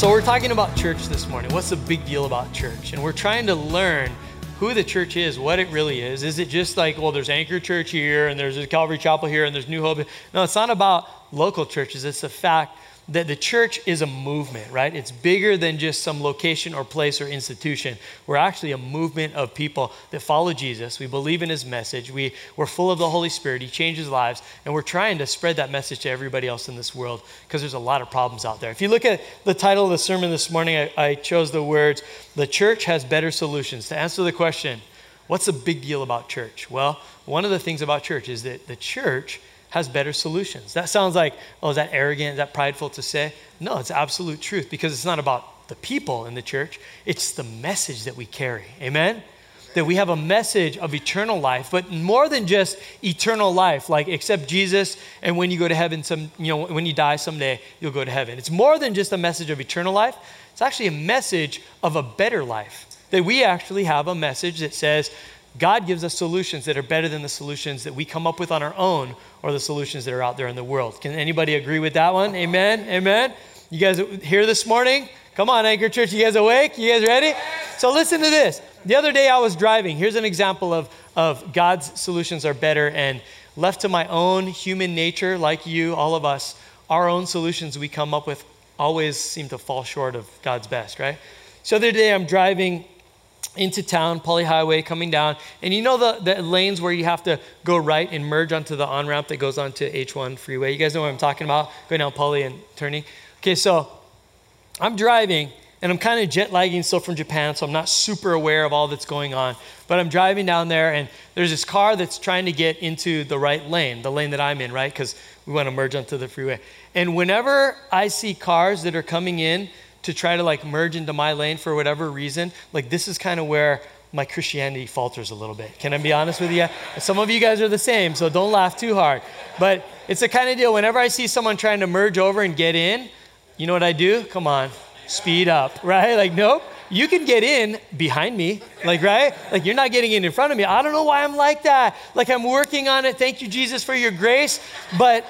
So, we're talking about church this morning. What's the big deal about church? And we're trying to learn who the church is, what it really is. Is it just like, well, there's Anchor Church here, and there's a Calvary Chapel here, and there's New Hope? No, it's not about local churches. It's the fact that the church is a movement, right? It's bigger than just some location or place or institution. We're actually a movement of people that follow Jesus. We believe in his message. We, we're full of the Holy Spirit. He changes lives. And we're trying to spread that message to everybody else in this world because there's a lot of problems out there. If you look at the title of the sermon this morning, I, I chose the words, The Church Has Better Solutions. To answer the question, what's the big deal about church? Well, one of the things about church is that the church has better solutions. That sounds like, oh, is that arrogant? Is that prideful to say? No, it's absolute truth because it's not about the people in the church, it's the message that we carry. Amen? That we have a message of eternal life, but more than just eternal life, like accept Jesus, and when you go to heaven, some, you know, when you die someday, you'll go to heaven. It's more than just a message of eternal life, it's actually a message of a better life. That we actually have a message that says, God gives us solutions that are better than the solutions that we come up with on our own or the solutions that are out there in the world. Can anybody agree with that one? Amen. Amen. You guys here this morning? Come on, Anchor Church. You guys awake? You guys ready? So listen to this. The other day I was driving. Here's an example of, of God's solutions are better. And left to my own human nature, like you, all of us, our own solutions we come up with always seem to fall short of God's best, right? So the other day I'm driving into town, Pali Highway, coming down. And you know the, the lanes where you have to go right and merge onto the on ramp that goes onto H1 freeway? You guys know what I'm talking about? Going down Pali and turning. Okay, so I'm driving and I'm kind of jet lagging still from Japan, so I'm not super aware of all that's going on. But I'm driving down there and there's this car that's trying to get into the right lane, the lane that I'm in, right? Because we want to merge onto the freeway. And whenever I see cars that are coming in, to try to like merge into my lane for whatever reason, like this is kind of where my Christianity falters a little bit. Can I be honest with you? Some of you guys are the same, so don't laugh too hard. But it's the kind of deal whenever I see someone trying to merge over and get in, you know what I do? Come on, speed up, right? Like, nope, you can get in behind me, like, right? Like, you're not getting in in front of me. I don't know why I'm like that. Like, I'm working on it. Thank you, Jesus, for your grace. But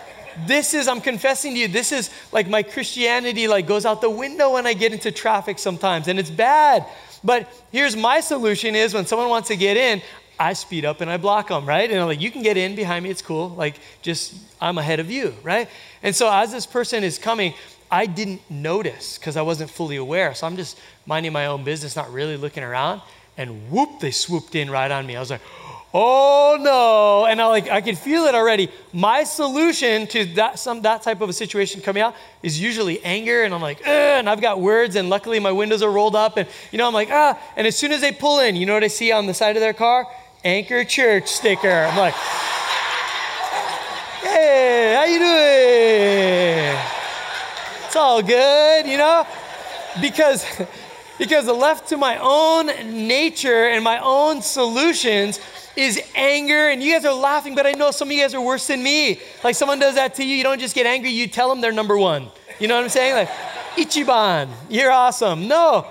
this is i'm confessing to you this is like my christianity like goes out the window when i get into traffic sometimes and it's bad. But here's my solution is when someone wants to get in i speed up and i block them right? And i'm like you can get in behind me it's cool like just i'm ahead of you right? And so as this person is coming i didn't notice because i wasn't fully aware. So i'm just minding my own business not really looking around and whoop they swooped in right on me. I was like oh no. And i like i can feel it already. My solution to that some that type of a situation coming out is usually anger and i'm like and i've got words and luckily my windows are rolled up and you know i'm like ah and as soon as they pull in you know what i see on the side of their car? Anchor church sticker. I'm like hey how you doing? It's all good you know? Because because left to my own nature and my own solutions is anger. And you guys are laughing, but I know some of you guys are worse than me. Like someone does that to you, you don't just get angry, you tell them they're number one. You know what I'm saying? Like, Ichiban, you're awesome. No,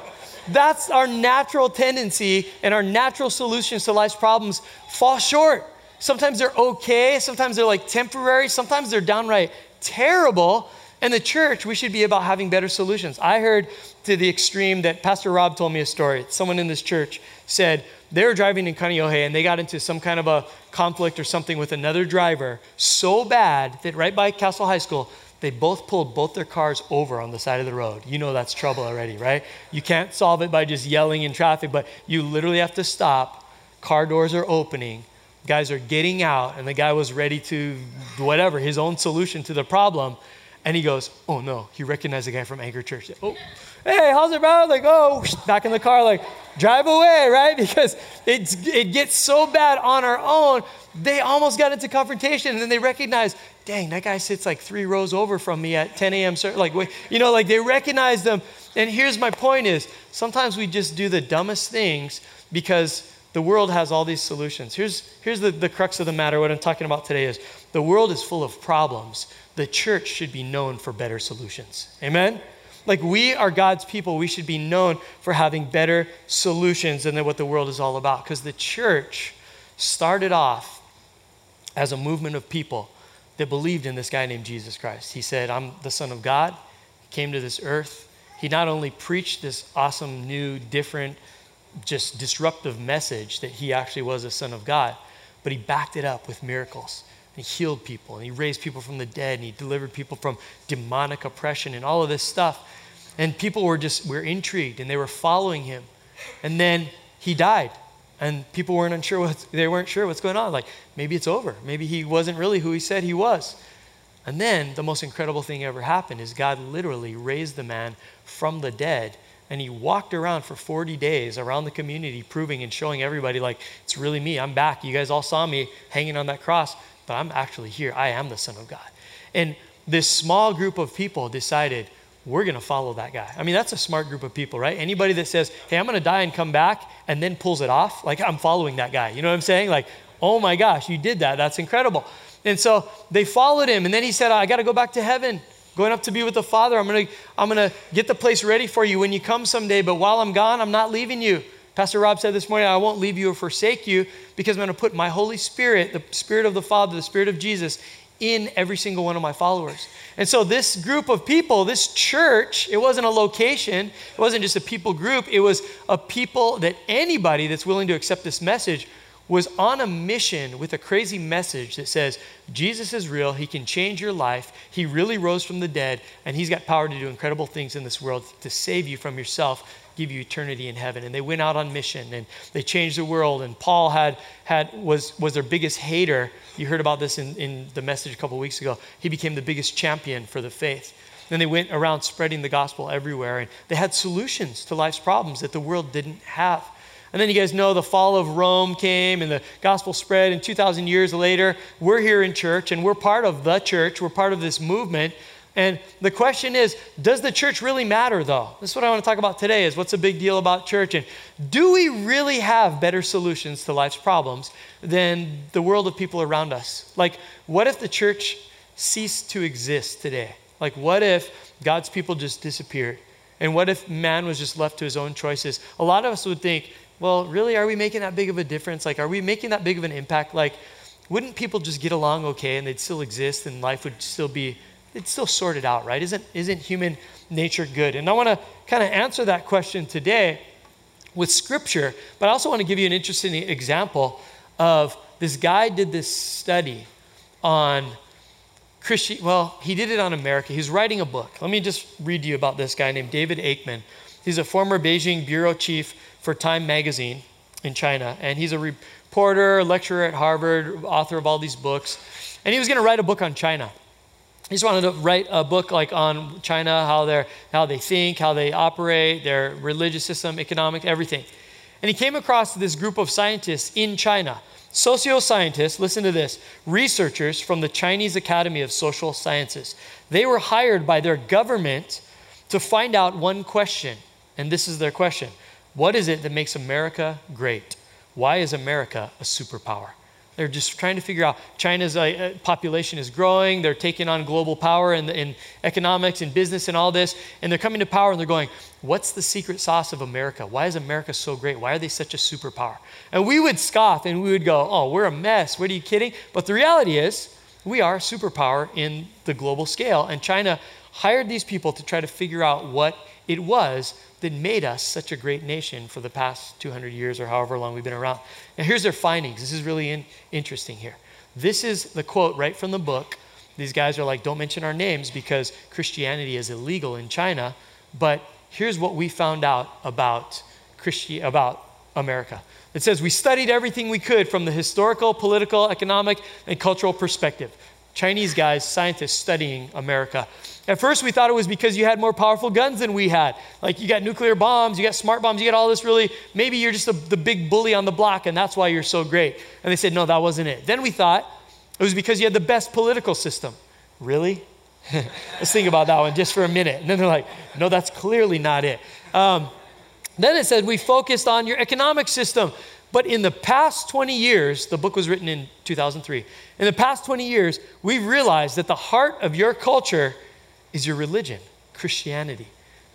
that's our natural tendency, and our natural solutions to life's problems fall short. Sometimes they're okay, sometimes they're like temporary, sometimes they're downright terrible. And the church, we should be about having better solutions. I heard to the extreme that Pastor Rob told me a story. Someone in this church said they were driving in Kaneohe and they got into some kind of a conflict or something with another driver so bad that right by Castle High School, they both pulled both their cars over on the side of the road. You know that's trouble already, right? You can't solve it by just yelling in traffic, but you literally have to stop. Car doors are opening, guys are getting out, and the guy was ready to, whatever, his own solution to the problem. And he goes, Oh no, he recognized the guy from Anchor Church. Oh, hey, how's it, bro? Like, oh, back in the car, like, drive away, right? Because it's, it gets so bad on our own, they almost got into confrontation and then they recognize, dang, that guy sits like three rows over from me at 10 a.m. Like, you know, like they recognize them. And here's my point is sometimes we just do the dumbest things because the world has all these solutions. Here's, here's the, the crux of the matter. What I'm talking about today is the world is full of problems. The church should be known for better solutions. Amen? Like we are God's people, we should be known for having better solutions than what the world is all about. Because the church started off as a movement of people that believed in this guy named Jesus Christ. He said, I'm the Son of God, he came to this earth, he not only preached this awesome, new, different, just disruptive message that he actually was a son of God, but he backed it up with miracles. He healed people and he raised people from the dead and he delivered people from demonic oppression and all of this stuff. And people were just were intrigued and they were following him. And then he died. And people weren't unsure what they weren't sure what's going on. Like maybe it's over. Maybe he wasn't really who he said he was. And then the most incredible thing ever happened is God literally raised the man from the dead and he walked around for 40 days around the community proving and showing everybody like it's really me i'm back you guys all saw me hanging on that cross but i'm actually here. I am the son of god. And this small group of people decided we're going to follow that guy. I mean that's a smart group of people right? Anybody that says hey i'm going to die and come back and then pulls it off like i'm following that guy. You know what i'm saying? Like oh my gosh you did that. That's incredible. And so they followed him and then he said i got to go back to heaven. Going up to be with the Father. I'm going to I'm going to get the place ready for you when you come someday, but while I'm gone, I'm not leaving you. Pastor Rob said this morning, I won't leave you or forsake you because I'm going to put my Holy Spirit, the Spirit of the Father, the Spirit of Jesus, in every single one of my followers. And so, this group of people, this church, it wasn't a location, it wasn't just a people group, it was a people that anybody that's willing to accept this message was on a mission with a crazy message that says Jesus is real, he can change your life, he really rose from the dead, and he's got power to do incredible things in this world to save you from yourself, give you eternity in heaven. And they went out on mission and they changed the world. And Paul had, had was, was their biggest hater. You heard about this in, in the message a couple weeks ago. He became the biggest champion for the faith. Then they went around spreading the gospel everywhere, and they had solutions to life's problems that the world didn't have. And then you guys know the fall of Rome came and the gospel spread, and 2,000 years later, we're here in church and we're part of the church. We're part of this movement. And the question is, does the church really matter though? This is what I want to talk about today is what's the big deal about church and do we really have better solutions to life's problems than the world of people around us? Like what if the church ceased to exist today? Like what if God's people just disappeared? And what if man was just left to his own choices? A lot of us would think, well, really, are we making that big of a difference? Like, are we making that big of an impact? Like, wouldn't people just get along okay and they'd still exist and life would still be, it's still sorted out, right? Isn't, isn't human nature good? And I want to kind of answer that question today with scripture, but I also want to give you an interesting example of this guy did this study on Christian, well, he did it on America. He's writing a book. Let me just read you about this guy named David Aikman. He's a former Beijing bureau chief for Time magazine in China. And he's a reporter, lecturer at Harvard, author of all these books. And he was going to write a book on China. He just wanted to write a book like on China, how, they how they think, how they operate, their religious system, economic, everything. And he came across this group of scientists in China, socio-scientists. listen to this, researchers from the Chinese Academy of Social Sciences. They were hired by their government to find out one question. And this is their question what is it that makes America great? Why is America a superpower? They're just trying to figure out China's uh, population is growing. They're taking on global power in, in economics and business and all this. And they're coming to power and they're going, What's the secret sauce of America? Why is America so great? Why are they such a superpower? And we would scoff and we would go, Oh, we're a mess. What are you kidding? But the reality is, we are a superpower in the global scale. And China hired these people to try to figure out what it was that made us such a great nation for the past 200 years or however long we've been around. Now, here's their findings. This is really in, interesting here. This is the quote right from the book. These guys are like, don't mention our names because Christianity is illegal in China. But here's what we found out about Christi- about America. It says we studied everything we could from the historical, political, economic, and cultural perspective. Chinese guys, scientists studying America. At first, we thought it was because you had more powerful guns than we had. Like you got nuclear bombs, you got smart bombs, you got all this really, maybe you're just a, the big bully on the block and that's why you're so great. And they said, no, that wasn't it. Then we thought it was because you had the best political system. Really? Let's think about that one just for a minute. And then they're like, no, that's clearly not it. Um, then it said, we focused on your economic system. But in the past 20 years, the book was written in 2003. In the past 20 years, we've realized that the heart of your culture is your religion, Christianity.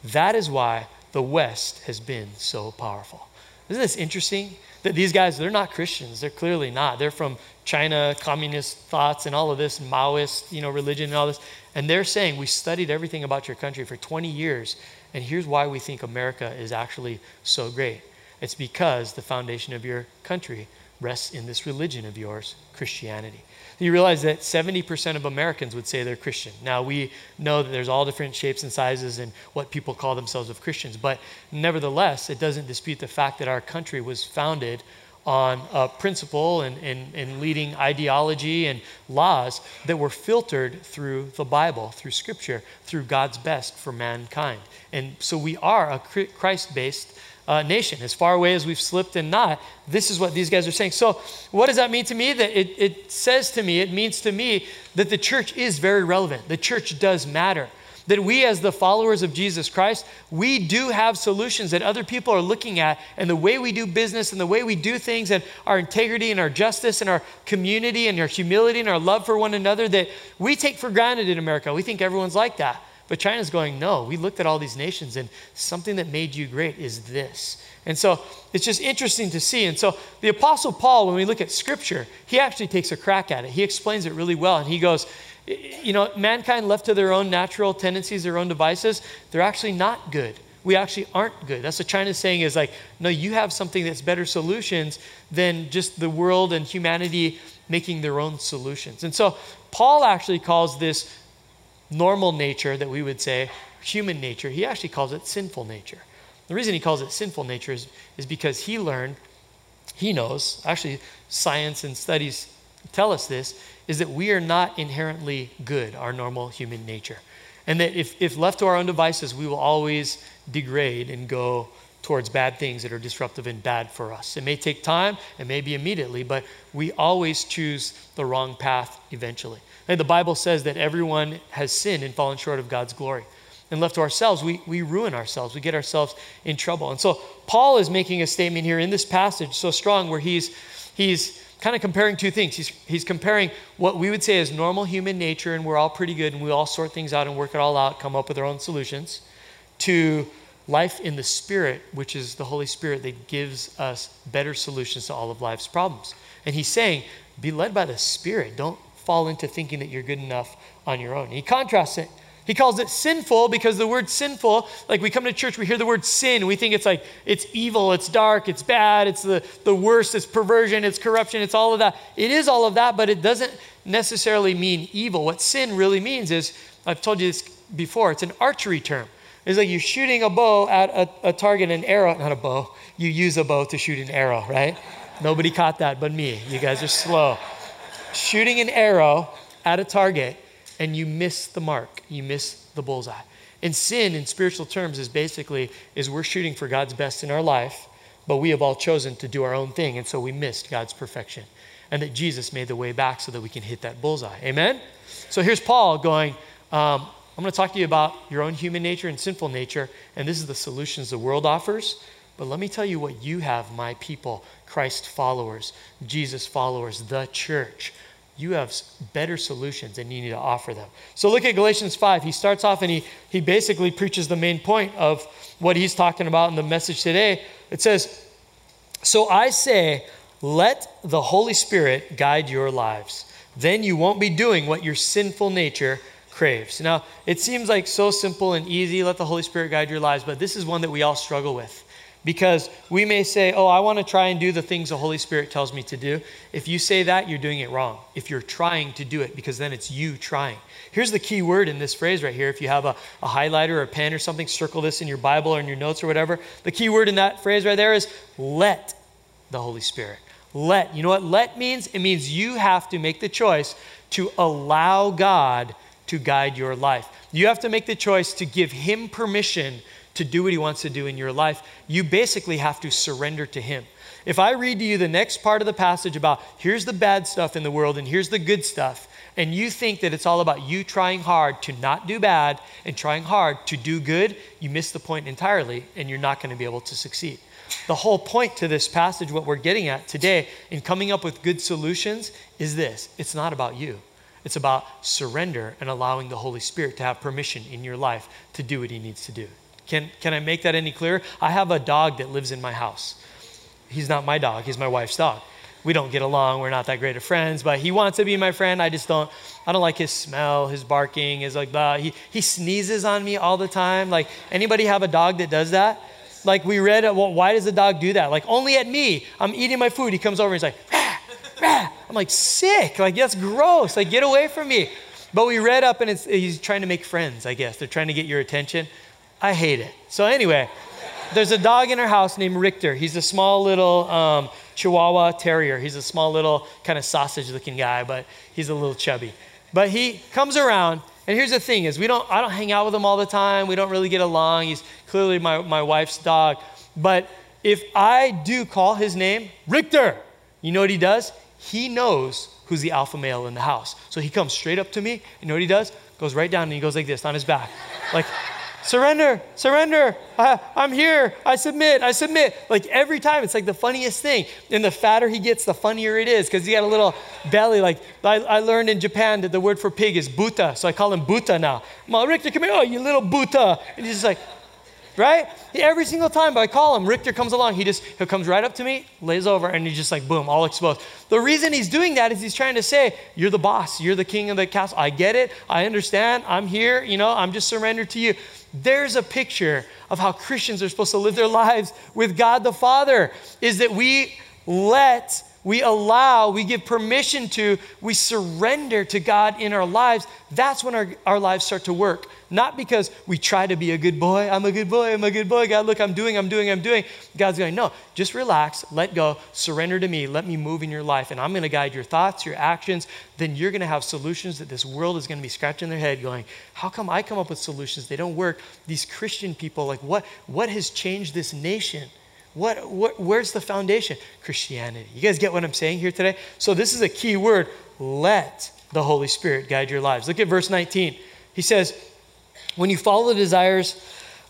That is why the West has been so powerful. Isn't this interesting? That these guys, they're not Christians. They're clearly not. They're from China, communist thoughts and all of this, Maoist, you know, religion and all this. And they're saying, we studied everything about your country for 20 years, and here's why we think America is actually so great. It's because the foundation of your country rests in this religion of yours, Christianity. You realize that 70% of Americans would say they're Christian. Now, we know that there's all different shapes and sizes and what people call themselves of Christians, but nevertheless, it doesn't dispute the fact that our country was founded on a principle and, and, and leading ideology and laws that were filtered through the Bible, through Scripture, through God's best for mankind. And so we are a Christ based uh, nation. As far away as we've slipped and not, this is what these guys are saying. So, what does that mean to me? That it, it says to me, it means to me that the church is very relevant. The church does matter. That we, as the followers of Jesus Christ, we do have solutions that other people are looking at, and the way we do business and the way we do things, and our integrity and our justice and our community and our humility and our love for one another that we take for granted in America. We think everyone's like that. But China's going, no, we looked at all these nations, and something that made you great is this. And so it's just interesting to see. And so the Apostle Paul, when we look at Scripture, he actually takes a crack at it. He explains it really well. And he goes, you know, mankind left to their own natural tendencies, their own devices, they're actually not good. We actually aren't good. That's what China's saying is like, no, you have something that's better solutions than just the world and humanity making their own solutions. And so Paul actually calls this normal nature that we would say, human nature, he actually calls it sinful nature. The reason he calls it sinful nature is, is because he learned, he knows, actually, science and studies tell us this, is that we are not inherently good, our normal human nature. And that if, if left to our own devices, we will always degrade and go towards bad things that are disruptive and bad for us. It may take time, it may be immediately, but we always choose the wrong path eventually. And the Bible says that everyone has sinned and fallen short of God's glory. And left to ourselves, we, we ruin ourselves. We get ourselves in trouble. And so Paul is making a statement here in this passage so strong where he's, he's kind of comparing two things. He's, he's comparing what we would say is normal human nature, and we're all pretty good, and we all sort things out and work it all out, come up with our own solutions, to life in the Spirit, which is the Holy Spirit that gives us better solutions to all of life's problems. And he's saying, be led by the Spirit. Don't fall into thinking that you're good enough on your own. He contrasts it. He calls it sinful because the word sinful, like we come to church, we hear the word sin, we think it's like it's evil, it's dark, it's bad, it's the, the worst, it's perversion, it's corruption, it's all of that. It is all of that, but it doesn't necessarily mean evil. What sin really means is, I've told you this before, it's an archery term. It's like you're shooting a bow at a, a target, an arrow, not a bow. You use a bow to shoot an arrow, right? Nobody caught that but me. You guys are slow shooting an arrow at a target and you miss the mark, you miss the bullseye. And sin in spiritual terms is basically is we're shooting for God's best in our life, but we have all chosen to do our own thing and so we missed God's perfection. And that Jesus made the way back so that we can hit that bullseye. Amen? So here's Paul going, um, I'm going to talk to you about your own human nature and sinful nature, and this is the solutions the world offers. But let me tell you what you have, my people, Christ followers, Jesus followers, the church you have better solutions and you need to offer them. So look at Galatians 5. He starts off and he, he basically preaches the main point of what he's talking about in the message today. It says, So I say, let the Holy Spirit guide your lives. Then you won't be doing what your sinful nature craves. Now, it seems like so simple and easy, let the Holy Spirit guide your lives, but this is one that we all struggle with. Because we may say, Oh, I want to try and do the things the Holy Spirit tells me to do. If you say that, you're doing it wrong. If you're trying to do it, because then it's you trying. Here's the key word in this phrase right here. If you have a, a highlighter or a pen or something, circle this in your Bible or in your notes or whatever. The key word in that phrase right there is let the Holy Spirit. Let. You know what let means? It means you have to make the choice to allow God to guide your life. You have to make the choice to give Him permission to do what He wants to do in your life, you basically have to surrender to Him. If I read to you the next part of the passage about here's the bad stuff in the world and here's the good stuff, and you think that it's all about you trying hard to not do bad and trying hard to do good, you miss the point entirely and you're not going to be able to succeed. The whole point to this passage, what we're getting at today in coming up with good solutions, is this it's not about you. It's about surrender and allowing the Holy Spirit to have permission in your life to do what He needs to do. Can, can I make that any clearer? I have a dog that lives in my house. he's not my dog, he's my wife's dog. We don't get along, we're not that great of friends, but he wants to be my friend. I just don't, I don't like his smell, his barking, his like blah. He, he sneezes on me all the time. Like, anybody have a dog that does that? Like, we read, well, why does the dog do that? Like, only at me. I'm eating my food, he comes over and he's like, rah, rah. I'm like, sick. Like, that's gross. Like, get away from me. But we read up and he's trying to make friends, I guess. They're trying to get your attention. I hate it. So, anyway, there's a dog in our house named Richter. He's a small little um, Chihuahua Terrier. He's a small little kind of sausage looking guy, but he's a little chubby. But he comes around, and here's the thing is we don't, I don't hang out with him all the time. We don't really get along. He's clearly my, my wife's dog. But if I do call his name, Richter, you know what he does? He knows who's the alpha male in the house. So he comes straight up to me. And you know what he does? Goes right down and he goes like this on his back. Like, surrender, surrender. I, am here. I submit, I submit. Like every time, it's like the funniest thing. And the fatter he gets, the funnier it is because he got a little belly. Like I, I, learned in Japan that the word for pig is buta. So I call him buta now. Ma, Richter, come here. Oh, you little buta. And he's just like, right? Every single time I call him, Richter comes along. He just he comes right up to me, lays over, and he's just like boom, all exposed. The reason he's doing that is he's trying to say, "You're the boss. You're the king of the castle. I get it. I understand. I'm here. You know, I'm just surrendered to you." There's a picture of how Christians are supposed to live their lives with God the Father. Is that we let we allow, we give permission to, we surrender to God in our lives, that's when our, our lives start to work. Not because we try to be a good boy, I'm a good boy, I'm a good boy, God, look, I'm doing, I'm doing, I'm doing. God's going, no, just relax, let go, surrender to me, let me move in your life, and I'm going to guide your thoughts, your actions. Then you're going to have solutions that this world is going to be scratching their head going, how come I come up with solutions? They don't work. These Christian people, like, what, what has changed this nation? What, what, where's the foundation? Christianity. You guys get what I'm saying here today? So, this is a key word. Let the Holy Spirit guide your lives. Look at verse 19. He says, When you follow the desires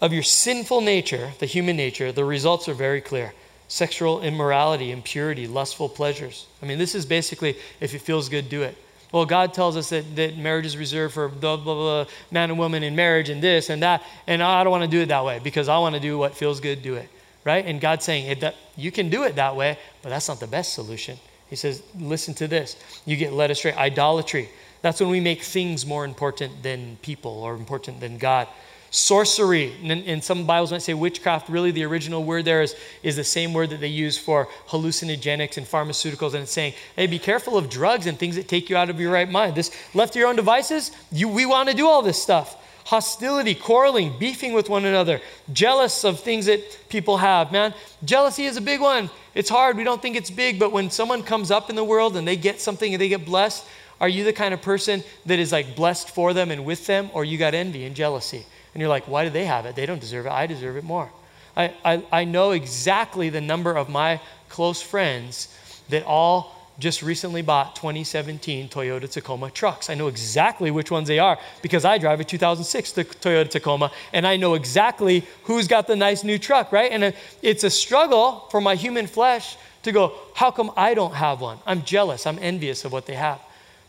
of your sinful nature, the human nature, the results are very clear sexual immorality, impurity, lustful pleasures. I mean, this is basically if it feels good, do it. Well, God tells us that, that marriage is reserved for blah, blah, blah, man and woman in marriage and this and that. And I don't want to do it that way because I want to do what feels good, do it right? And God's saying, that, you can do it that way, but that's not the best solution. He says, listen to this. You get led astray. Idolatry. That's when we make things more important than people or important than God. Sorcery, and, and some Bibles might say witchcraft. Really, the original word there is, is the same word that they use for hallucinogenics and pharmaceuticals. And it's saying, hey, be careful of drugs and things that take you out of your right mind. This left to your own devices, you, we want to do all this stuff hostility, quarreling, beefing with one another, jealous of things that people have. Man, jealousy is a big one. It's hard. We don't think it's big, but when someone comes up in the world and they get something and they get blessed, are you the kind of person that is like blessed for them and with them, or you got envy and jealousy? And you're like, why do they have it? They don't deserve it. I deserve it more. I, I, I know exactly the number of my close friends that all just recently bought 2017 Toyota Tacoma trucks. I know exactly which ones they are because I drive a 2006 Toyota Tacoma and I know exactly who's got the nice new truck, right? And it's a struggle for my human flesh to go, how come I don't have one? I'm jealous, I'm envious of what they have.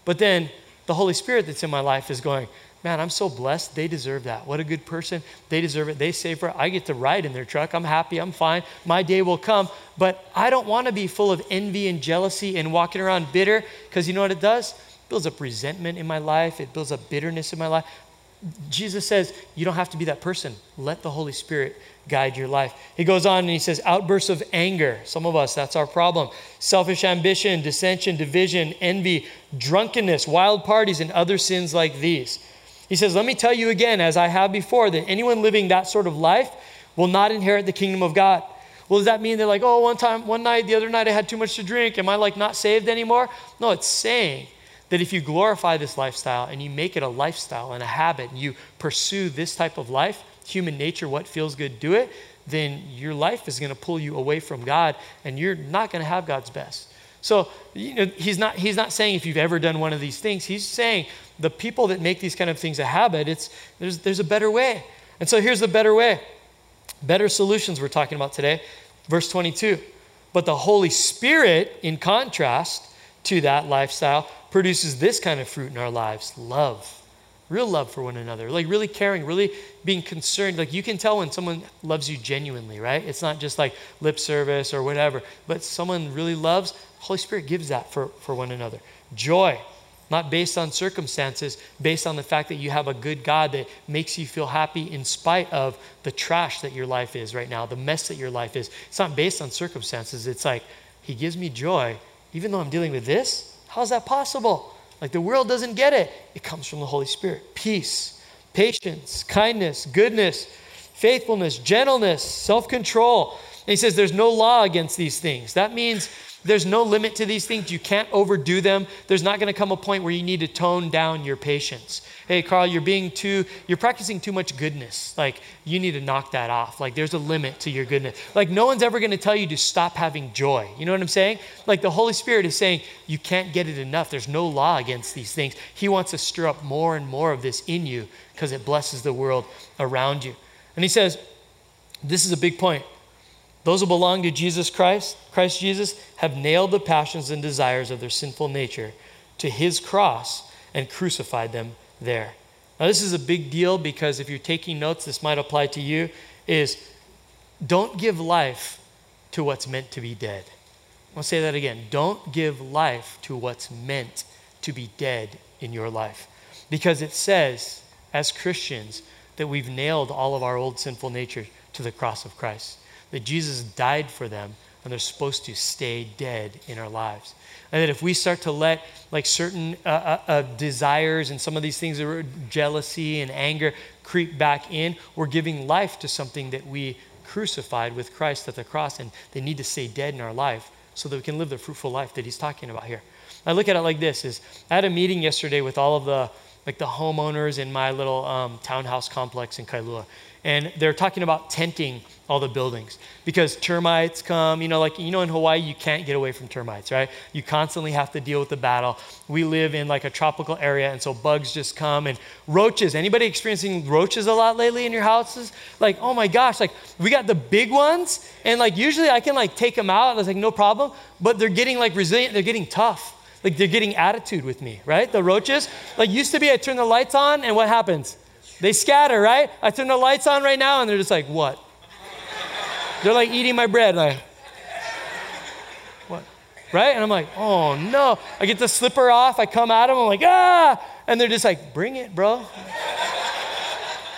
But then the Holy Spirit that's in my life is going, man, I'm so blessed. They deserve that. What a good person. They deserve it. They save for. I get to ride in their truck. I'm happy. I'm fine. My day will come. But I don't want to be full of envy and jealousy and walking around bitter because you know what it does? It builds up resentment in my life. It builds up bitterness in my life. Jesus says, you don't have to be that person. Let the Holy Spirit guide your life. He goes on and he says, outbursts of anger. Some of us, that's our problem. Selfish ambition, dissension, division, envy, drunkenness, wild parties, and other sins like these. He says, Let me tell you again, as I have before, that anyone living that sort of life will not inherit the kingdom of God. Well, does that mean they're like, oh, one time, one night, the other night I had too much to drink. Am I like not saved anymore? No, it's saying that if you glorify this lifestyle and you make it a lifestyle and a habit, and you pursue this type of life, human nature, what feels good, do it, then your life is going to pull you away from God and you're not going to have God's best. So you know, he's, not, he's not saying if you've ever done one of these things, he's saying the people that make these kind of things a habit, it's, there's, there's a better way. And so here's the better way. Better solutions we're talking about today. Verse 22. But the Holy Spirit, in contrast to that lifestyle, produces this kind of fruit in our lives love, real love for one another, like really caring, really being concerned. Like you can tell when someone loves you genuinely, right? It's not just like lip service or whatever, but someone really loves, Holy Spirit gives that for, for one another. Joy, not based on circumstances, based on the fact that you have a good God that makes you feel happy in spite of the trash that your life is right now, the mess that your life is. It's not based on circumstances. It's like, He gives me joy, even though I'm dealing with this. How's that possible? Like the world doesn't get it. It comes from the Holy Spirit. Peace, patience, kindness, goodness, faithfulness, gentleness, self control. And he says there's no law against these things. That means there's no limit to these things. You can't overdo them. There's not going to come a point where you need to tone down your patience. Hey, Carl, you're being too, you're practicing too much goodness. Like, you need to knock that off. Like, there's a limit to your goodness. Like, no one's ever going to tell you to stop having joy. You know what I'm saying? Like, the Holy Spirit is saying, you can't get it enough. There's no law against these things. He wants to stir up more and more of this in you because it blesses the world around you. And he says, this is a big point. Those who belong to Jesus Christ, Christ Jesus, have nailed the passions and desires of their sinful nature to his cross and crucified them there. Now, this is a big deal because if you're taking notes, this might apply to you, is don't give life to what's meant to be dead. I'll say that again. Don't give life to what's meant to be dead in your life. Because it says, as Christians, that we've nailed all of our old sinful nature to the cross of Christ that Jesus died for them and they're supposed to stay dead in our lives. And that if we start to let like certain uh, uh, uh, desires and some of these things, jealousy and anger, creep back in, we're giving life to something that we crucified with Christ at the cross, and they need to stay dead in our life so that we can live the fruitful life that He's talking about here. I look at it like this: is I had a meeting yesterday with all of the like the homeowners in my little um, townhouse complex in Kailua, and they're talking about tenting all the buildings. Because termites come you know like you know in hawaii you can't get away from termites right? You constantly have to deal with the battle. We live in like a tropical area and so bugs just come and roaches. Anybody experiencing roaches a lot lately in your houses? Like oh my gosh like we got the big ones and like usually i can like take them out it's like no problem but they're getting like resilient they're getting tough. Like they're getting attitude with me right? The roaches like used to be i turn the lights on and what happens they scatter, right? I turn the lights on right now and they're just like, what? They're like eating my bread. Like, what? Right? And I'm like, oh no. I get the slipper off. I come at them. I'm like, ah. And they're just like, bring it, bro.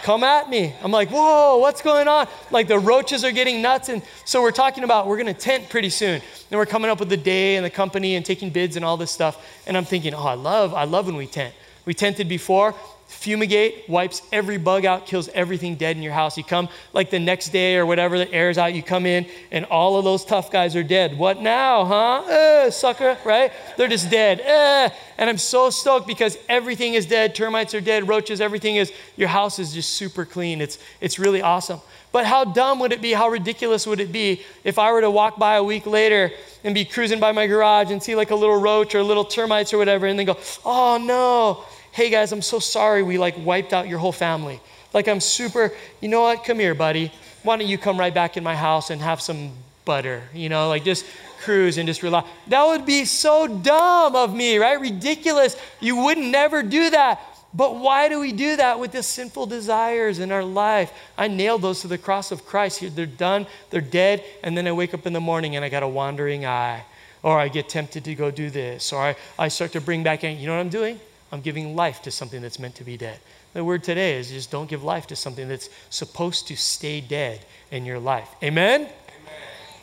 come at me. I'm like, whoa, what's going on? Like the roaches are getting nuts. And so we're talking about we're going to tent pretty soon. And we're coming up with the day and the company and taking bids and all this stuff. And I'm thinking, oh, I love, I love when we tent. We tented before fumigate, wipes every bug out, kills everything dead in your house. You come like the next day or whatever the air's out, you come in and all of those tough guys are dead. What now, huh? Uh, sucker, right? They're just dead. Uh, and I'm so stoked because everything is dead. Termites are dead, roaches, everything is, your house is just super clean. It's, it's really awesome. But how dumb would it be, how ridiculous would it be if I were to walk by a week later and be cruising by my garage and see like a little roach or little termites or whatever and then go, oh no, hey guys, I'm so sorry we like wiped out your whole family. Like I'm super, you know what? Come here, buddy. Why don't you come right back in my house and have some butter? You know, like just cruise and just relax. That would be so dumb of me, right? Ridiculous. You would never do that. But why do we do that with the sinful desires in our life? I nailed those to the cross of Christ. They're done, they're dead, and then I wake up in the morning and I got a wandering eye. Or I get tempted to go do this. Or I, I start to bring back, in. you know what I'm doing? I'm giving life to something that's meant to be dead. The word today is just don't give life to something that's supposed to stay dead in your life. Amen? Amen?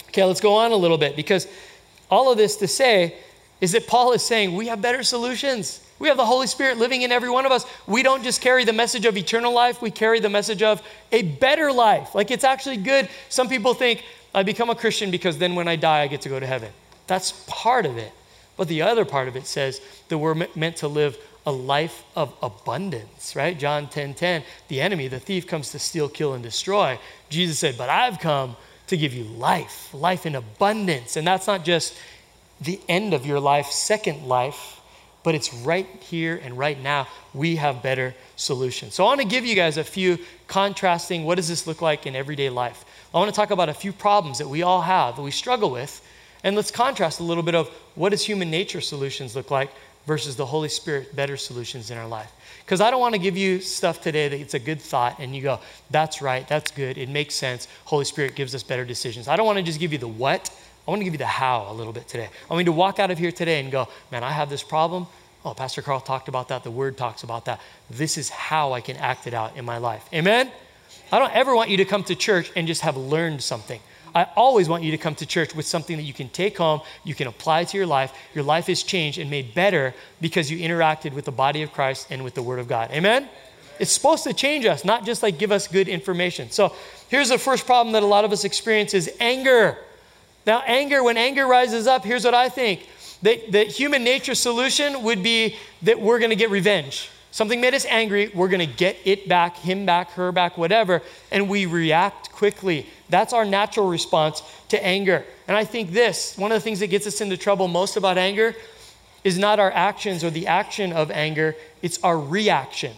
Okay, let's go on a little bit because all of this to say is that Paul is saying we have better solutions. We have the Holy Spirit living in every one of us. We don't just carry the message of eternal life, we carry the message of a better life. Like it's actually good. Some people think I become a Christian because then when I die, I get to go to heaven. That's part of it. But the other part of it says that we're meant to live a life of abundance, right? John 10 10, the enemy, the thief, comes to steal, kill, and destroy. Jesus said, But I've come to give you life, life in abundance. And that's not just the end of your life, second life, but it's right here and right now. We have better solutions. So I want to give you guys a few contrasting what does this look like in everyday life? I want to talk about a few problems that we all have, that we struggle with. And let's contrast a little bit of what does human nature solutions look like versus the Holy Spirit better solutions in our life. Because I don't want to give you stuff today that it's a good thought and you go, that's right, that's good, it makes sense. Holy Spirit gives us better decisions. I don't want to just give you the what, I want to give you the how a little bit today. I want you to walk out of here today and go, man, I have this problem. Oh, Pastor Carl talked about that. The word talks about that. This is how I can act it out in my life. Amen? I don't ever want you to come to church and just have learned something. I always want you to come to church with something that you can take home, you can apply to your life. Your life is changed and made better because you interacted with the body of Christ and with the Word of God. Amen? It's supposed to change us, not just like give us good information. So here's the first problem that a lot of us experience is anger. Now, anger, when anger rises up, here's what I think. The, the human nature solution would be that we're going to get revenge. Something made us angry, we're going to get it back, him back, her back, whatever, and we react quickly. That's our natural response to anger. And I think this, one of the things that gets us into trouble most about anger is not our actions or the action of anger, it's our reaction.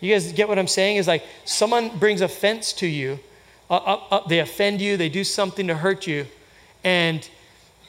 You guys get what I'm saying? Is like someone brings offense to you, uh, uh, uh, they offend you, they do something to hurt you, and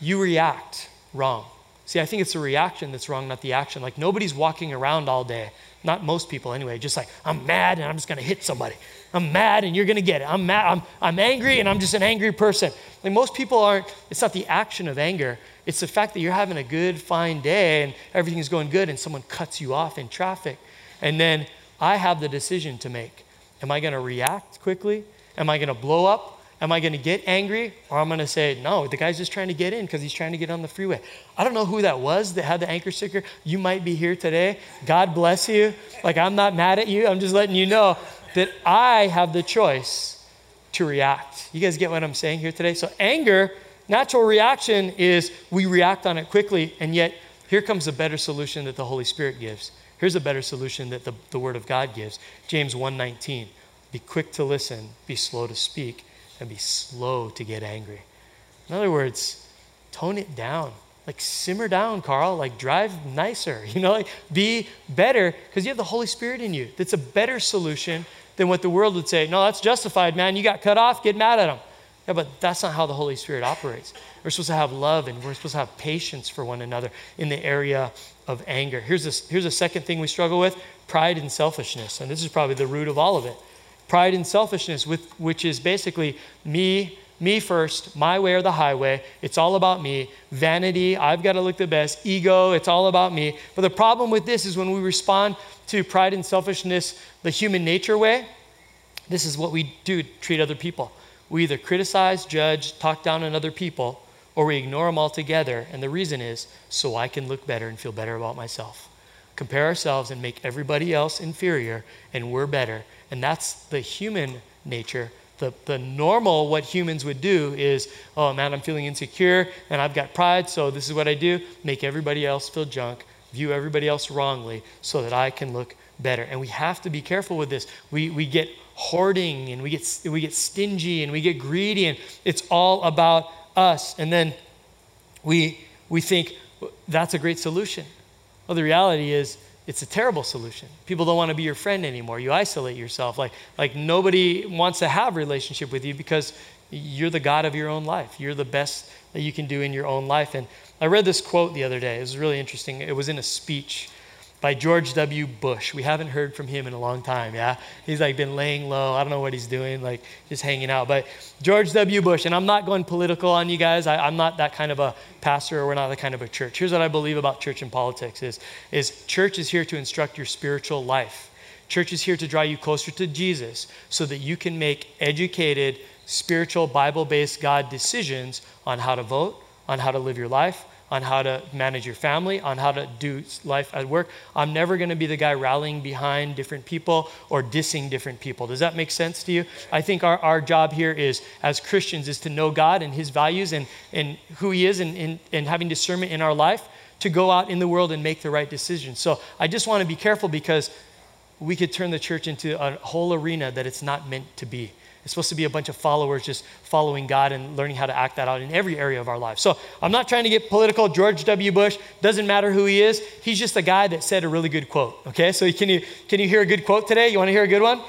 you react wrong. See, I think it's the reaction that's wrong, not the action. Like nobody's walking around all day not most people anyway, just like, I'm mad and I'm just gonna hit somebody. I'm mad and you're gonna get it. I'm mad, I'm, I'm angry and I'm just an angry person. Like most people aren't, it's not the action of anger, it's the fact that you're having a good, fine day and everything's going good and someone cuts you off in traffic. And then I have the decision to make. Am I gonna react quickly? Am I gonna blow up? Am I going to get angry or I'm going to say, no, the guy's just trying to get in because he's trying to get on the freeway? I don't know who that was that had the anchor sticker. You might be here today. God bless you. Like, I'm not mad at you. I'm just letting you know that I have the choice to react. You guys get what I'm saying here today? So, anger, natural reaction is we react on it quickly, and yet here comes a better solution that the Holy Spirit gives. Here's a better solution that the, the Word of God gives. James 1:19. Be quick to listen, be slow to speak and be slow to get angry. In other words, tone it down. Like simmer down, Carl. Like drive nicer. You know, like be better because you have the Holy Spirit in you. That's a better solution than what the world would say. No, that's justified, man. You got cut off. Get mad at him. Yeah, but that's not how the Holy Spirit operates. We're supposed to have love and we're supposed to have patience for one another in the area of anger. Here's here's a second thing we struggle with pride and selfishness. And this is probably the root of all of it pride and selfishness, with, which is basically me, me first, my way or the highway. It's all about me. Vanity, I've got to look the best. Ego, it's all about me. But the problem with this is when we respond to pride and selfishness the human nature way, this is what we do treat other people. We either criticize, judge, talk down on other people, or we ignore them altogether. And the reason is so I can look better and feel better about myself. Compare ourselves and make everybody else inferior, and we're better. And that's the human nature. The, the normal, what humans would do is, oh man, I'm feeling insecure and I've got pride, so this is what I do make everybody else feel junk, view everybody else wrongly so that I can look better. And we have to be careful with this. We, we get hoarding and we get, we get stingy and we get greedy, and it's all about us. And then we, we think that's a great solution. Well, the reality is, it's a terrible solution. People don't want to be your friend anymore. You isolate yourself. Like, like nobody wants to have a relationship with you because you're the God of your own life. You're the best that you can do in your own life. And I read this quote the other day. It was really interesting. It was in a speech by George W. Bush. We haven't heard from him in a long time, yeah? He's like been laying low. I don't know what he's doing, like just hanging out. But George W. Bush, and I'm not going political on you guys. I, am not that kind of a pastor, or we're not that kind of a church. Here's what I believe about church and politics is, is church is here to instruct your spiritual life. Church is here to draw you closer to Jesus so that you can make educated, spiritual, Bible based God decisions on how to vote, on how to live your life, on how to manage your family, on how to do life at work. I'm never going to be the guy rallying behind different people or dissing different people. Does that make sense to you? I think our, our job here is, as Christians, is to know God and His values and, and who He is and, and, and having discernment in our life to go out in the world and make the right decisions. So I just want to be careful because we could turn the church into a whole arena that it's not meant to be. It's supposed to be a bunch of followers just following God and learning how to act that out in every area of our life. So I'm not trying to get political. George W. Bush doesn't matter who he is. He's just a guy that said a really good quote. Okay, so can you can you hear a good quote today? You want to hear a good one?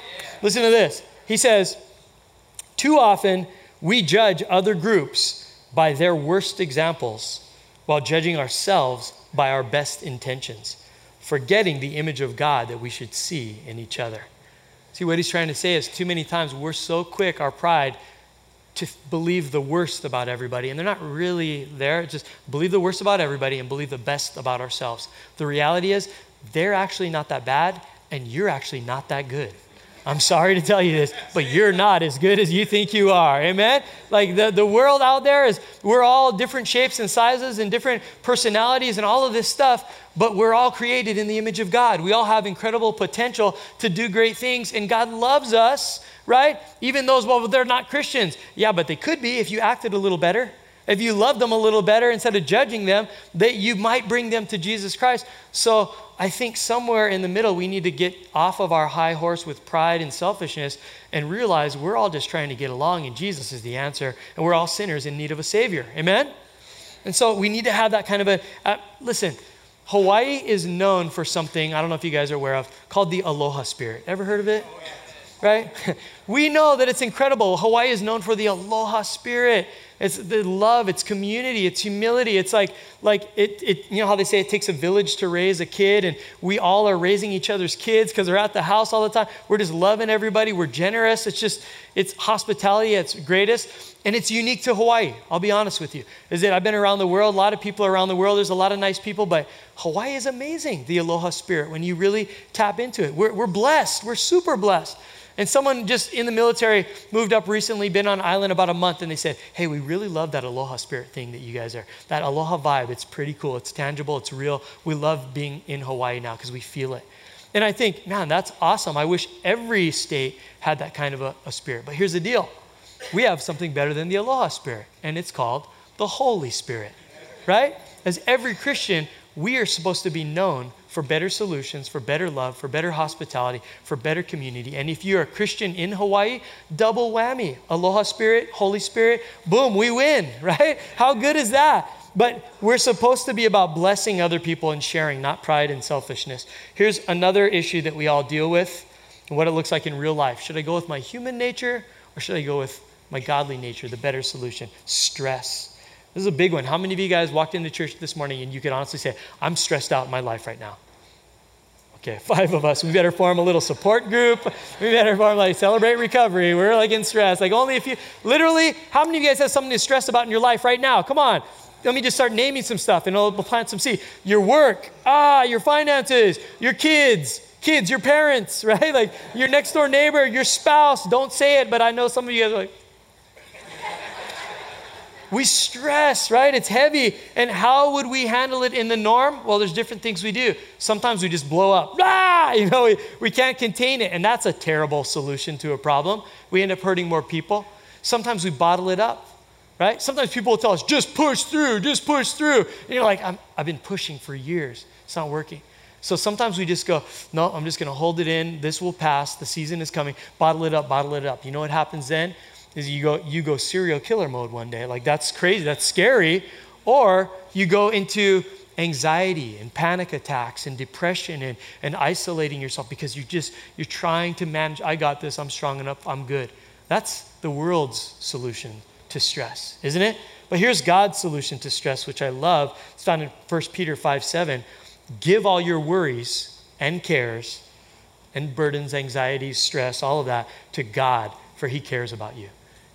Listen to this. He says, "Too often we judge other groups by their worst examples, while judging ourselves by our best intentions, forgetting the image of God that we should see in each other. See, what he's trying to say is too many times we're so quick, our pride, to believe the worst about everybody. And they're not really there. Just believe the worst about everybody and believe the best about ourselves. The reality is, they're actually not that bad, and you're actually not that good. I'm sorry to tell you this, but you're not as good as you think you are. Amen? Like the, the world out there is, we're all different shapes and sizes and different personalities and all of this stuff, but we're all created in the image of God. We all have incredible potential to do great things, and God loves us, right? Even those, well, they're not Christians. Yeah, but they could be if you acted a little better. If you loved them a little better instead of judging them, that you might bring them to Jesus Christ. So I think somewhere in the middle, we need to get off of our high horse with pride and selfishness and realize we're all just trying to get along, and Jesus is the answer, and we're all sinners in need of a Savior. Amen? And so we need to have that kind of a. Uh, listen, Hawaii is known for something, I don't know if you guys are aware of, called the Aloha Spirit. Ever heard of it? Right? we know that it's incredible. Hawaii is known for the Aloha Spirit. It's the love, it's community, it's humility. It's like, like it, it, you know how they say it takes a village to raise a kid, and we all are raising each other's kids because they're at the house all the time. We're just loving everybody. We're generous. It's just, it's hospitality at its greatest. And it's unique to Hawaii. I'll be honest with you. Is that I've been around the world, a lot of people around the world, there's a lot of nice people, but Hawaii is amazing, the aloha spirit, when you really tap into it. We're, we're blessed. We're super blessed. And someone just in the military moved up recently, been on island about a month, and they said, Hey, we really love that aloha spirit thing that you guys are. That aloha vibe, it's pretty cool. It's tangible, it's real. We love being in Hawaii now because we feel it. And I think, man, that's awesome. I wish every state had that kind of a, a spirit. But here's the deal we have something better than the aloha spirit, and it's called the Holy Spirit, right? As every Christian, we are supposed to be known for better solutions, for better love, for better hospitality, for better community. And if you're a Christian in Hawaii, double whammy. Aloha Spirit, Holy Spirit, boom, we win, right? How good is that? But we're supposed to be about blessing other people and sharing, not pride and selfishness. Here's another issue that we all deal with and what it looks like in real life. Should I go with my human nature or should I go with my godly nature, the better solution? Stress. This is a big one. How many of you guys walked into church this morning and you could honestly say, I'm stressed out in my life right now? Okay, five of us. We better form a little support group. We better form like celebrate recovery. We're like in stress. Like only if you, literally, how many of you guys have something to stress about in your life right now? Come on. Let me just start naming some stuff and we'll plant some seed. Your work, ah, your finances, your kids, kids, your parents, right? Like your next door neighbor, your spouse. Don't say it, but I know some of you guys are like, we stress, right? It's heavy. And how would we handle it in the norm? Well, there's different things we do. Sometimes we just blow up. Ah! You know, we, we can't contain it. And that's a terrible solution to a problem. We end up hurting more people. Sometimes we bottle it up, right? Sometimes people will tell us, just push through, just push through. And you're like, i have been pushing for years. It's not working. So sometimes we just go, no, I'm just going to hold it in. This will pass. The season is coming. Bottle it up, bottle it up. You know what happens then? Is you go you go serial killer mode one day. Like that's crazy, that's scary. Or you go into anxiety and panic attacks and depression and, and isolating yourself because you just you're trying to manage i got this i'm strong enough i'm good. That's the world's solution to stress isn't it? But here's god's solution to stress which i love. It's found in 1 peter 5 7 give all your worries and cares and burdens anxieties stress all of that to god for he cares about you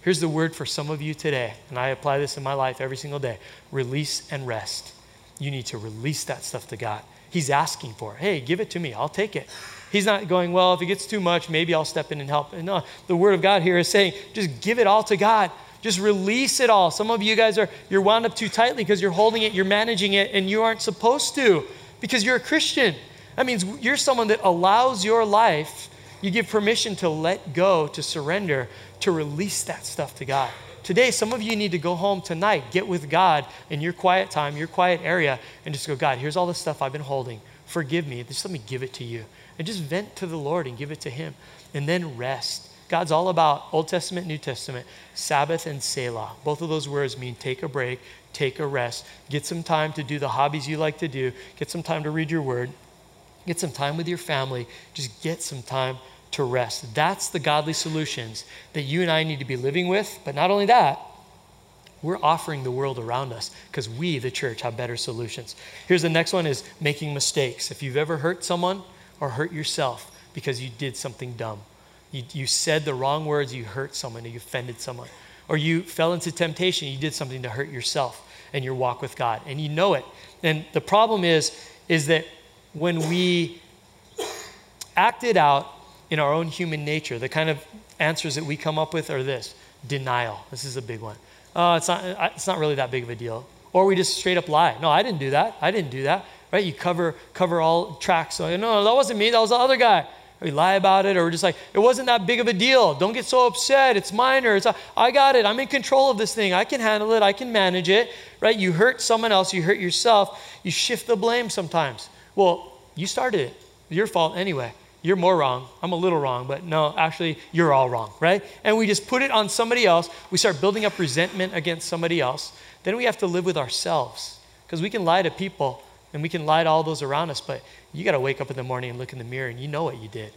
Here's the word for some of you today, and I apply this in my life every single day release and rest. You need to release that stuff to God. He's asking for it. Hey, give it to me. I'll take it. He's not going, well, if it gets too much, maybe I'll step in and help. No, the word of God here is saying, just give it all to God. Just release it all. Some of you guys are, you're wound up too tightly because you're holding it, you're managing it, and you aren't supposed to because you're a Christian. That means you're someone that allows your life, you give permission to let go, to surrender, to release that stuff to God. Today, some of you need to go home tonight, get with God in your quiet time, your quiet area, and just go, God, here's all the stuff I've been holding. Forgive me. Just let me give it to you. And just vent to the Lord and give it to Him. And then rest. God's all about Old Testament, New Testament, Sabbath and Selah. Both of those words mean take a break, take a rest, get some time to do the hobbies you like to do, get some time to read your word, get some time with your family, just get some time to rest. That's the godly solutions that you and I need to be living with. But not only that, we're offering the world around us because we, the church, have better solutions. Here's the next one is making mistakes. If you've ever hurt someone or hurt yourself because you did something dumb, you, you said the wrong words, you hurt someone, you offended someone, or you fell into temptation, you did something to hurt yourself and your walk with God, and you know it. And the problem is, is that when we act it out in our own human nature, the kind of answers that we come up with are this denial. This is a big one. Oh, it's not, it's not really that big of a deal. Or we just straight up lie. No, I didn't do that. I didn't do that. Right? You cover, cover all tracks. So, no, that wasn't me. That was the other guy. We lie about it, or we're just like, it wasn't that big of a deal. Don't get so upset. It's minor. It's, I got it. I'm in control of this thing. I can handle it. I can manage it. Right? You hurt someone else. You hurt yourself. You shift the blame sometimes. Well, you started it. Your fault anyway you're more wrong. I'm a little wrong, but no, actually, you're all wrong, right? And we just put it on somebody else. We start building up resentment against somebody else. Then we have to live with ourselves because we can lie to people and we can lie to all those around us, but you got to wake up in the morning and look in the mirror and you know what you did.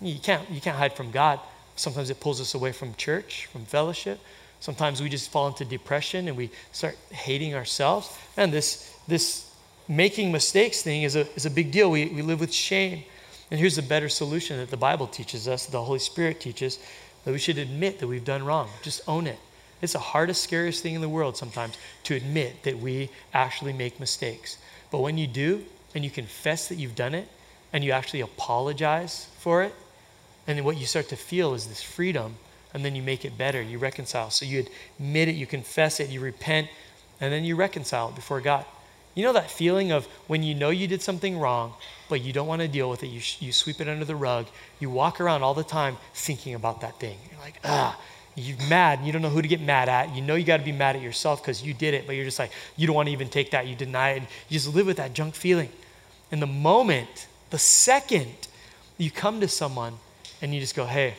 You can't, you can't hide from God. Sometimes it pulls us away from church, from fellowship. Sometimes we just fall into depression and we start hating ourselves. And this, this making mistakes thing is a, is a big deal. We, we live with shame. And here's a better solution that the Bible teaches us, the Holy Spirit teaches, that we should admit that we've done wrong. Just own it. It's the hardest, scariest thing in the world sometimes to admit that we actually make mistakes. But when you do, and you confess that you've done it, and you actually apologize for it, and then what you start to feel is this freedom, and then you make it better. You reconcile. So you admit it, you confess it, you repent, and then you reconcile it before God. You know that feeling of when you know you did something wrong, but you don't want to deal with it, you, you sweep it under the rug, you walk around all the time thinking about that thing. You're like, ah, you're mad, and you don't know who to get mad at. You know you got to be mad at yourself because you did it, but you're just like, you don't want to even take that, you deny it, you just live with that junk feeling. And the moment, the second you come to someone and you just go, hey,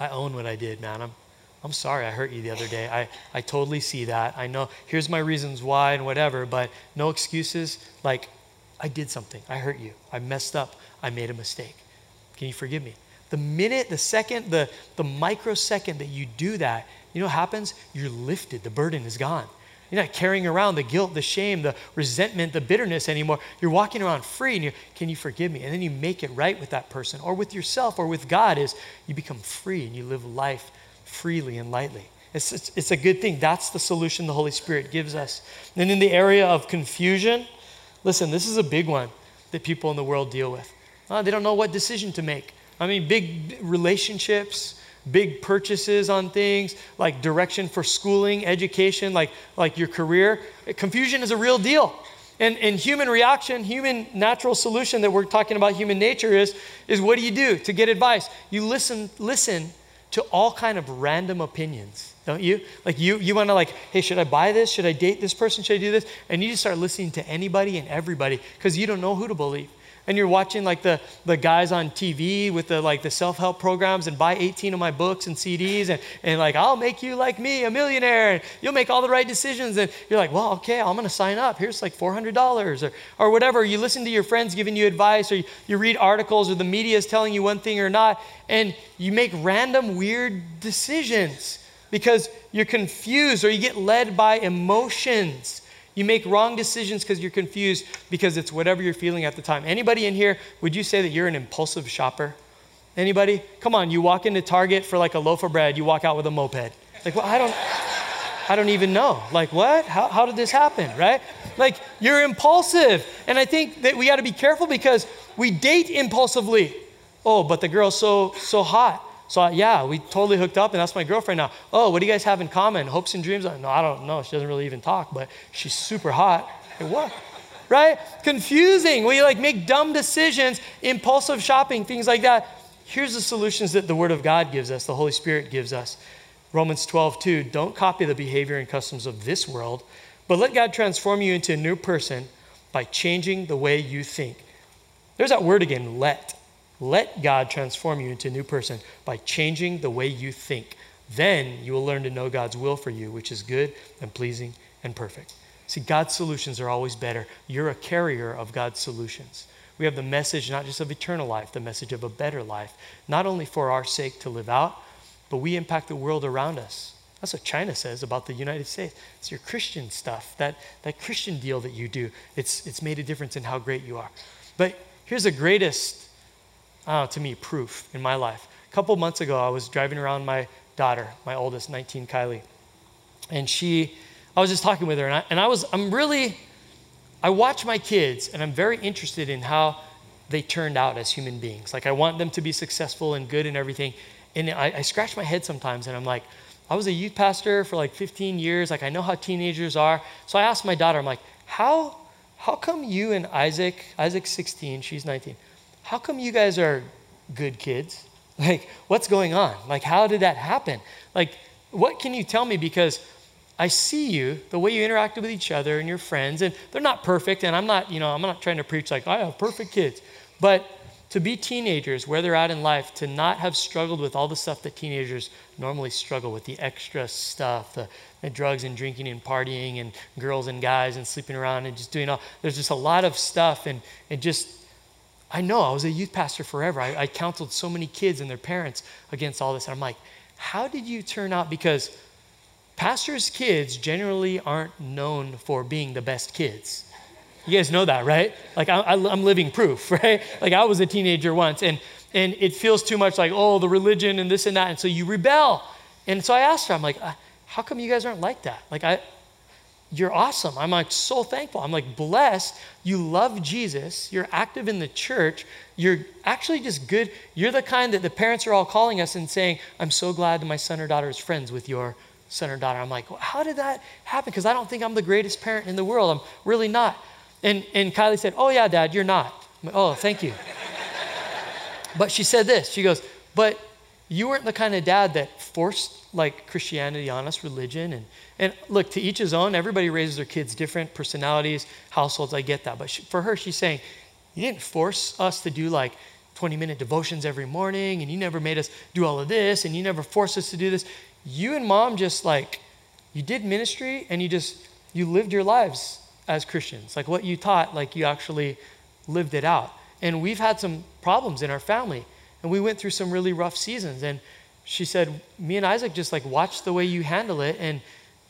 I own what I did, man. I'm, I'm sorry I hurt you the other day. I, I totally see that. I know, here's my reasons why and whatever, but no excuses. Like, I did something. I hurt you. I messed up. I made a mistake. Can you forgive me? The minute, the second, the, the microsecond that you do that, you know what happens? You're lifted. The burden is gone. You're not carrying around the guilt, the shame, the resentment, the bitterness anymore. You're walking around free and you can you forgive me? And then you make it right with that person or with yourself or with God is you become free and you live life freely and lightly. It's, it's, it's, a good thing. That's the solution the Holy Spirit gives us. And in the area of confusion, listen, this is a big one that people in the world deal with. Uh, they don't know what decision to make. I mean, big relationships, big purchases on things, like direction for schooling, education, like, like your career. Confusion is a real deal. And, and human reaction, human natural solution that we're talking about human nature is, is what do you do to get advice? You listen, listen to all kind of random opinions don't you? Like you you want to like hey should i buy this? Should i date this person? Should i do this? And you just start listening to anybody and everybody because you don't know who to believe and you're watching like the, the guys on TV with the like the self-help programs and buy 18 of my books and CDs and, and like I'll make you like me a millionaire and you'll make all the right decisions. And you're like well okay I'm gonna sign up. Here's like $400 or, or whatever. You listen to your friends giving you advice or you, you read articles or the media is telling you one thing or not. And you make random weird decisions because you're confused or you get led by emotions you make wrong decisions because you're confused because it's whatever you're feeling at the time. Anybody in here, would you say that you're an impulsive shopper? Anybody? Come on, you walk into Target for like a loaf of bread, you walk out with a moped. Like, well, I don't I don't even know. Like, what? How, how did this happen, right? Like, you're impulsive. And I think that we got to be careful because we date impulsively. Oh, but the girl's so so hot. So, yeah, we totally hooked up, and that's my girlfriend now. Oh, what do you guys have in common? Hopes and dreams? No, I don't know. She doesn't really even talk, but she's super hot. Like, what? Right? Confusing. We like make dumb decisions, impulsive shopping, things like that. Here's the solutions that the Word of God gives us, the Holy Spirit gives us. Romans 12, 2. Don't copy the behavior and customs of this world, but let God transform you into a new person by changing the way you think. There's that word again, let. Let God transform you into a new person by changing the way you think. Then you will learn to know God's will for you, which is good and pleasing and perfect. See, God's solutions are always better. You're a carrier of God's solutions. We have the message not just of eternal life, the message of a better life, not only for our sake to live out, but we impact the world around us. That's what China says about the United States. It's your Christian stuff, that, that Christian deal that you do. It's, it's made a difference in how great you are. But here's the greatest, uh, to me, proof in my life. A couple months ago, I was driving around my daughter, my oldest, 19, Kylie. And she, I was just talking with her, and I, and I was, I'm really, I watch my kids, and I'm very interested in how they turned out as human beings. Like, I want them to be successful and good and everything. And I, I scratch my head sometimes, and I'm like, I was a youth pastor for like 15 years. Like, I know how teenagers are. So I asked my daughter, I'm like, how, how come you and Isaac, Isaac's 16, she's 19, how come you guys are good kids? Like, what's going on? Like, how did that happen? Like, what can you tell me? Because I see you, the way you interacted with each other and your friends, and they're not perfect, and I'm not, you know, I'm not trying to preach like, I have perfect kids. But to be teenagers, where they're at in life, to not have struggled with all the stuff that teenagers normally struggle with the extra stuff, the, the, drugs and drinking and partying and girls and guys and sleeping around and just doing all, there's just a lot of stuff. And, and just, I know I was a youth pastor forever. I, I counseled so many kids and their parents against all this. And I'm like, how did you turn out? Because pastors' kids generally aren't known for being the best kids. You guys know that, right? Like I, am living proof, right? Like I was a teenager once, and and it feels too much like oh the religion and this and that, and so you rebel. And so I asked her, I'm like, uh, how come you guys aren't like that? Like I, you're awesome. I'm like so thankful. I'm like blessed. You love Jesus. You're active in the church. You're actually just good. You're the kind that the parents are all calling us and saying, I'm so glad that my son or daughter is friends with your son or daughter. I'm like, well, how did that happen? Because I don't think I'm the greatest parent in the world. I'm really not. And, and Kylie said, Oh, yeah, Dad, you're not. Like, oh, thank you. but she said this She goes, But you weren't the kind of dad that forced like Christianity on us, religion. And, and look, to each his own, everybody raises their kids different, personalities, households, I get that. But she, for her, she's saying, You didn't force us to do like 20 minute devotions every morning, and you never made us do all of this, and you never forced us to do this. You and mom just like, you did ministry and you just, you lived your lives as Christians. Like what you taught, like you actually lived it out. And we've had some problems in our family, and we went through some really rough seasons. And she said, Me and Isaac just like watch the way you handle it, and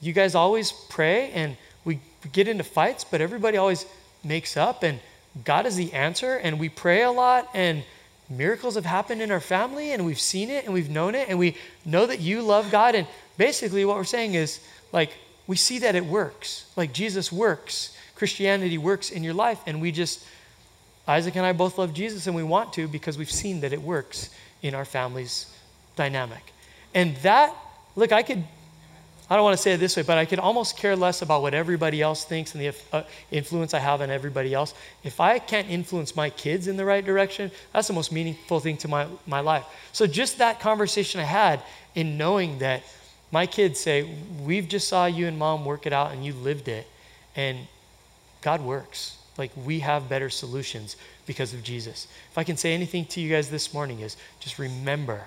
you guys always pray, and we get into fights, but everybody always makes up, and God is the answer, and we pray a lot, and miracles have happened in our family, and we've seen it, and we've known it, and we know that you love God. And basically, what we're saying is, like, we see that it works. Like Jesus works, Christianity works in your life. And we just, Isaac and I both love Jesus and we want to because we've seen that it works in our family's dynamic. And that, look, I could, I don't want to say it this way, but I could almost care less about what everybody else thinks and the uh, influence I have on everybody else. If I can't influence my kids in the right direction, that's the most meaningful thing to my, my life. So just that conversation I had in knowing that my kids say, We've just saw you and mom work it out and you lived it. And God works. Like we have better solutions because of Jesus. If I can say anything to you guys this morning, is just remember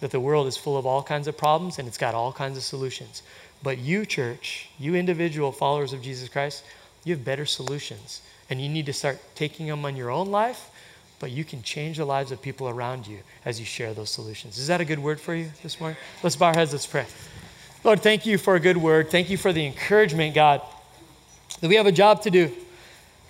that the world is full of all kinds of problems and it's got all kinds of solutions. But you, church, you individual followers of Jesus Christ, you have better solutions. And you need to start taking them on your own life, but you can change the lives of people around you as you share those solutions. Is that a good word for you this morning? Let's bow our heads, let's pray. Lord, thank you for a good word. Thank you for the encouragement, God, that we have a job to do.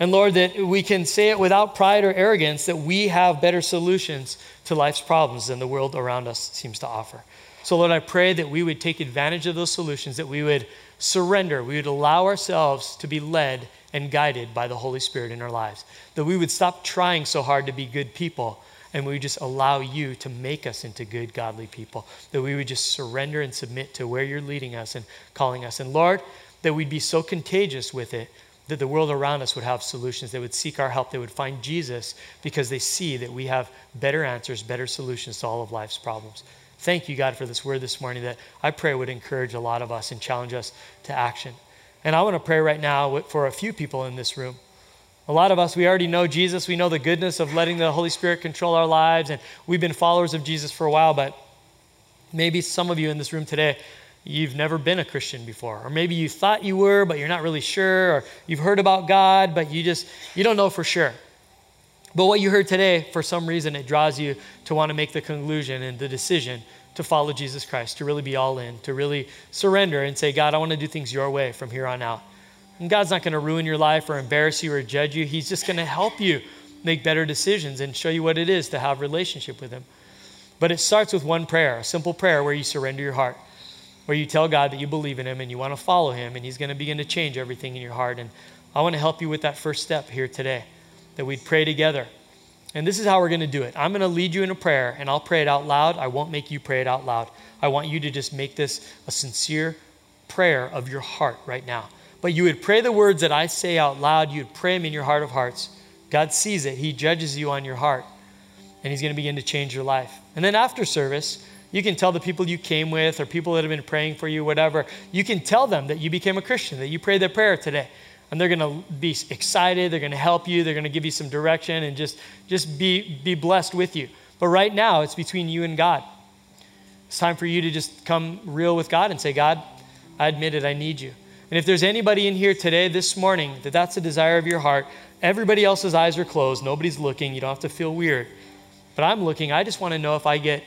And Lord, that we can say it without pride or arrogance that we have better solutions to life's problems than the world around us seems to offer. So, Lord, I pray that we would take advantage of those solutions, that we would surrender, we would allow ourselves to be led and guided by the Holy Spirit in our lives, that we would stop trying so hard to be good people and we would just allow you to make us into good, godly people. That we would just surrender and submit to where you're leading us and calling us. And Lord, that we'd be so contagious with it that the world around us would have solutions. They would seek our help. They would find Jesus because they see that we have better answers, better solutions to all of life's problems. Thank you, God, for this word this morning that I pray would encourage a lot of us and challenge us to action. And I want to pray right now for a few people in this room. A lot of us, we already know Jesus. We know the goodness of letting the Holy Spirit control our lives, and we've been followers of Jesus for a while, but maybe some of you in this room today, you've never been a Christian before. Or maybe you thought you were, but you're not really sure. Or you've heard about God, but you just, you don't know for sure. But what you heard today, for some reason, it draws you to want to make the conclusion and the decision to follow Jesus Christ, to really be all in, to really surrender and say, God, I want to do things your way from here on out. And God's not going to ruin your life or embarrass you or judge you. He's just going to help you make better decisions and show you what it is to have relationship with him. But it starts with one prayer, a simple prayer where you surrender your heart, where you tell God that you believe in him and you want to follow him and he's going to begin to change everything in your heart. And I want to help you with that first step here today, that we'd pray together. And this is how we're going to do it. I'm going to lead you in a prayer and I'll pray it out loud. I won't make you pray it out loud. I want you to just make this a sincere prayer of your heart right now. But you would pray the words that I say out loud, you would pray them in your heart of hearts. God sees it, He judges you on your heart, and He's going to begin to change your life. And then after service, you can tell the people you came with or people that have been praying for you, whatever, you can tell them that you became a Christian, that you prayed that prayer today. And they're going to be excited, they're going to help you, they're going to give you some direction and just, just be, be blessed with you. But right now, it's between you and God. It's time for you to just come real with God and say, God, I admit it, I need you. And if there's anybody in here today, this morning, that that's a desire of your heart, everybody else's eyes are closed, nobody's looking, you don't have to feel weird. But I'm looking, I just want to know if I get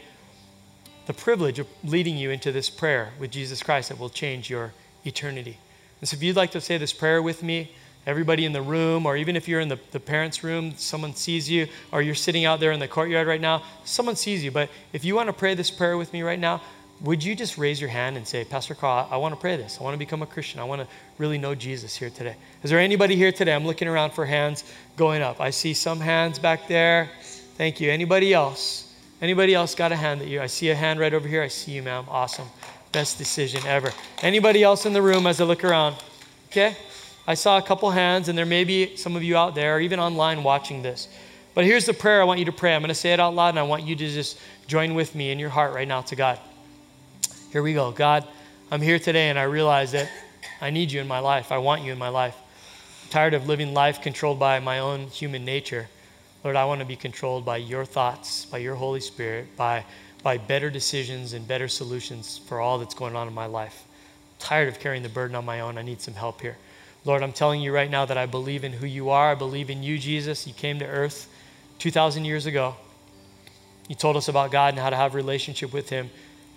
the privilege of leading you into this prayer with Jesus Christ that will change your eternity. And so if you'd like to say this prayer with me, everybody in the room, or even if you're in the, the parents' room, someone sees you, or you're sitting out there in the courtyard right now, someone sees you. But if you want to pray this prayer with me right now, would you just raise your hand and say, Pastor Carl, I want to pray this. I want to become a Christian. I want to really know Jesus here today. Is there anybody here today? I'm looking around for hands going up. I see some hands back there. Thank you. Anybody else? Anybody else got a hand that you? I see a hand right over here. I see you, ma'am. Awesome. Best decision ever. Anybody else in the room as I look around? Okay? I saw a couple hands, and there may be some of you out there, or even online watching this. But here's the prayer I want you to pray. I'm going to say it out loud, and I want you to just join with me in your heart right now to God. Here we go. God, I'm here today and I realize that I need you in my life. I want you in my life. I'm tired of living life controlled by my own human nature. Lord, I want to be controlled by your thoughts, by your Holy Spirit, by, by better decisions and better solutions for all that's going on in my life. I'm tired of carrying the burden on my own. I need some help here. Lord, I'm telling you right now that I believe in who you are. I believe in you, Jesus. You came to earth 2,000 years ago. You told us about God and how to have a relationship with him.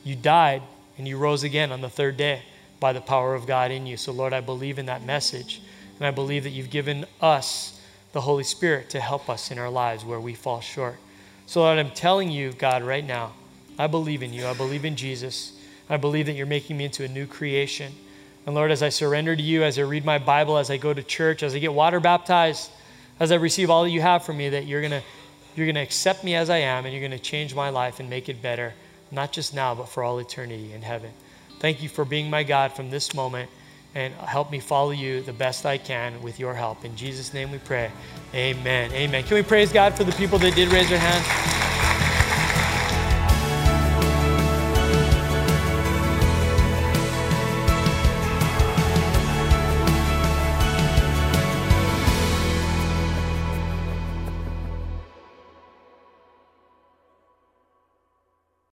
You died and you rose again on the third day by the power of God in you. So, Lord, I believe in that message. And I believe that you've given us the Holy Spirit to help us in our lives where we fall short. So, Lord, I'm telling you, God, right now, I believe in you. I believe in Jesus. I believe that you're making me into a new creation. And Lord, as I surrender to you, as I read my Bible, as I go to church, as I get water baptized, as I receive all that you have for me, that you're going to you're going to accept me as I am and you're going to change my life and make it better not just now, but for all eternity in heaven. Thank you for being my God from this moment and help me follow you the best I can with your help. In Jesus' name we pray. Amen. Amen. Can we praise God for the people that did raise their hands?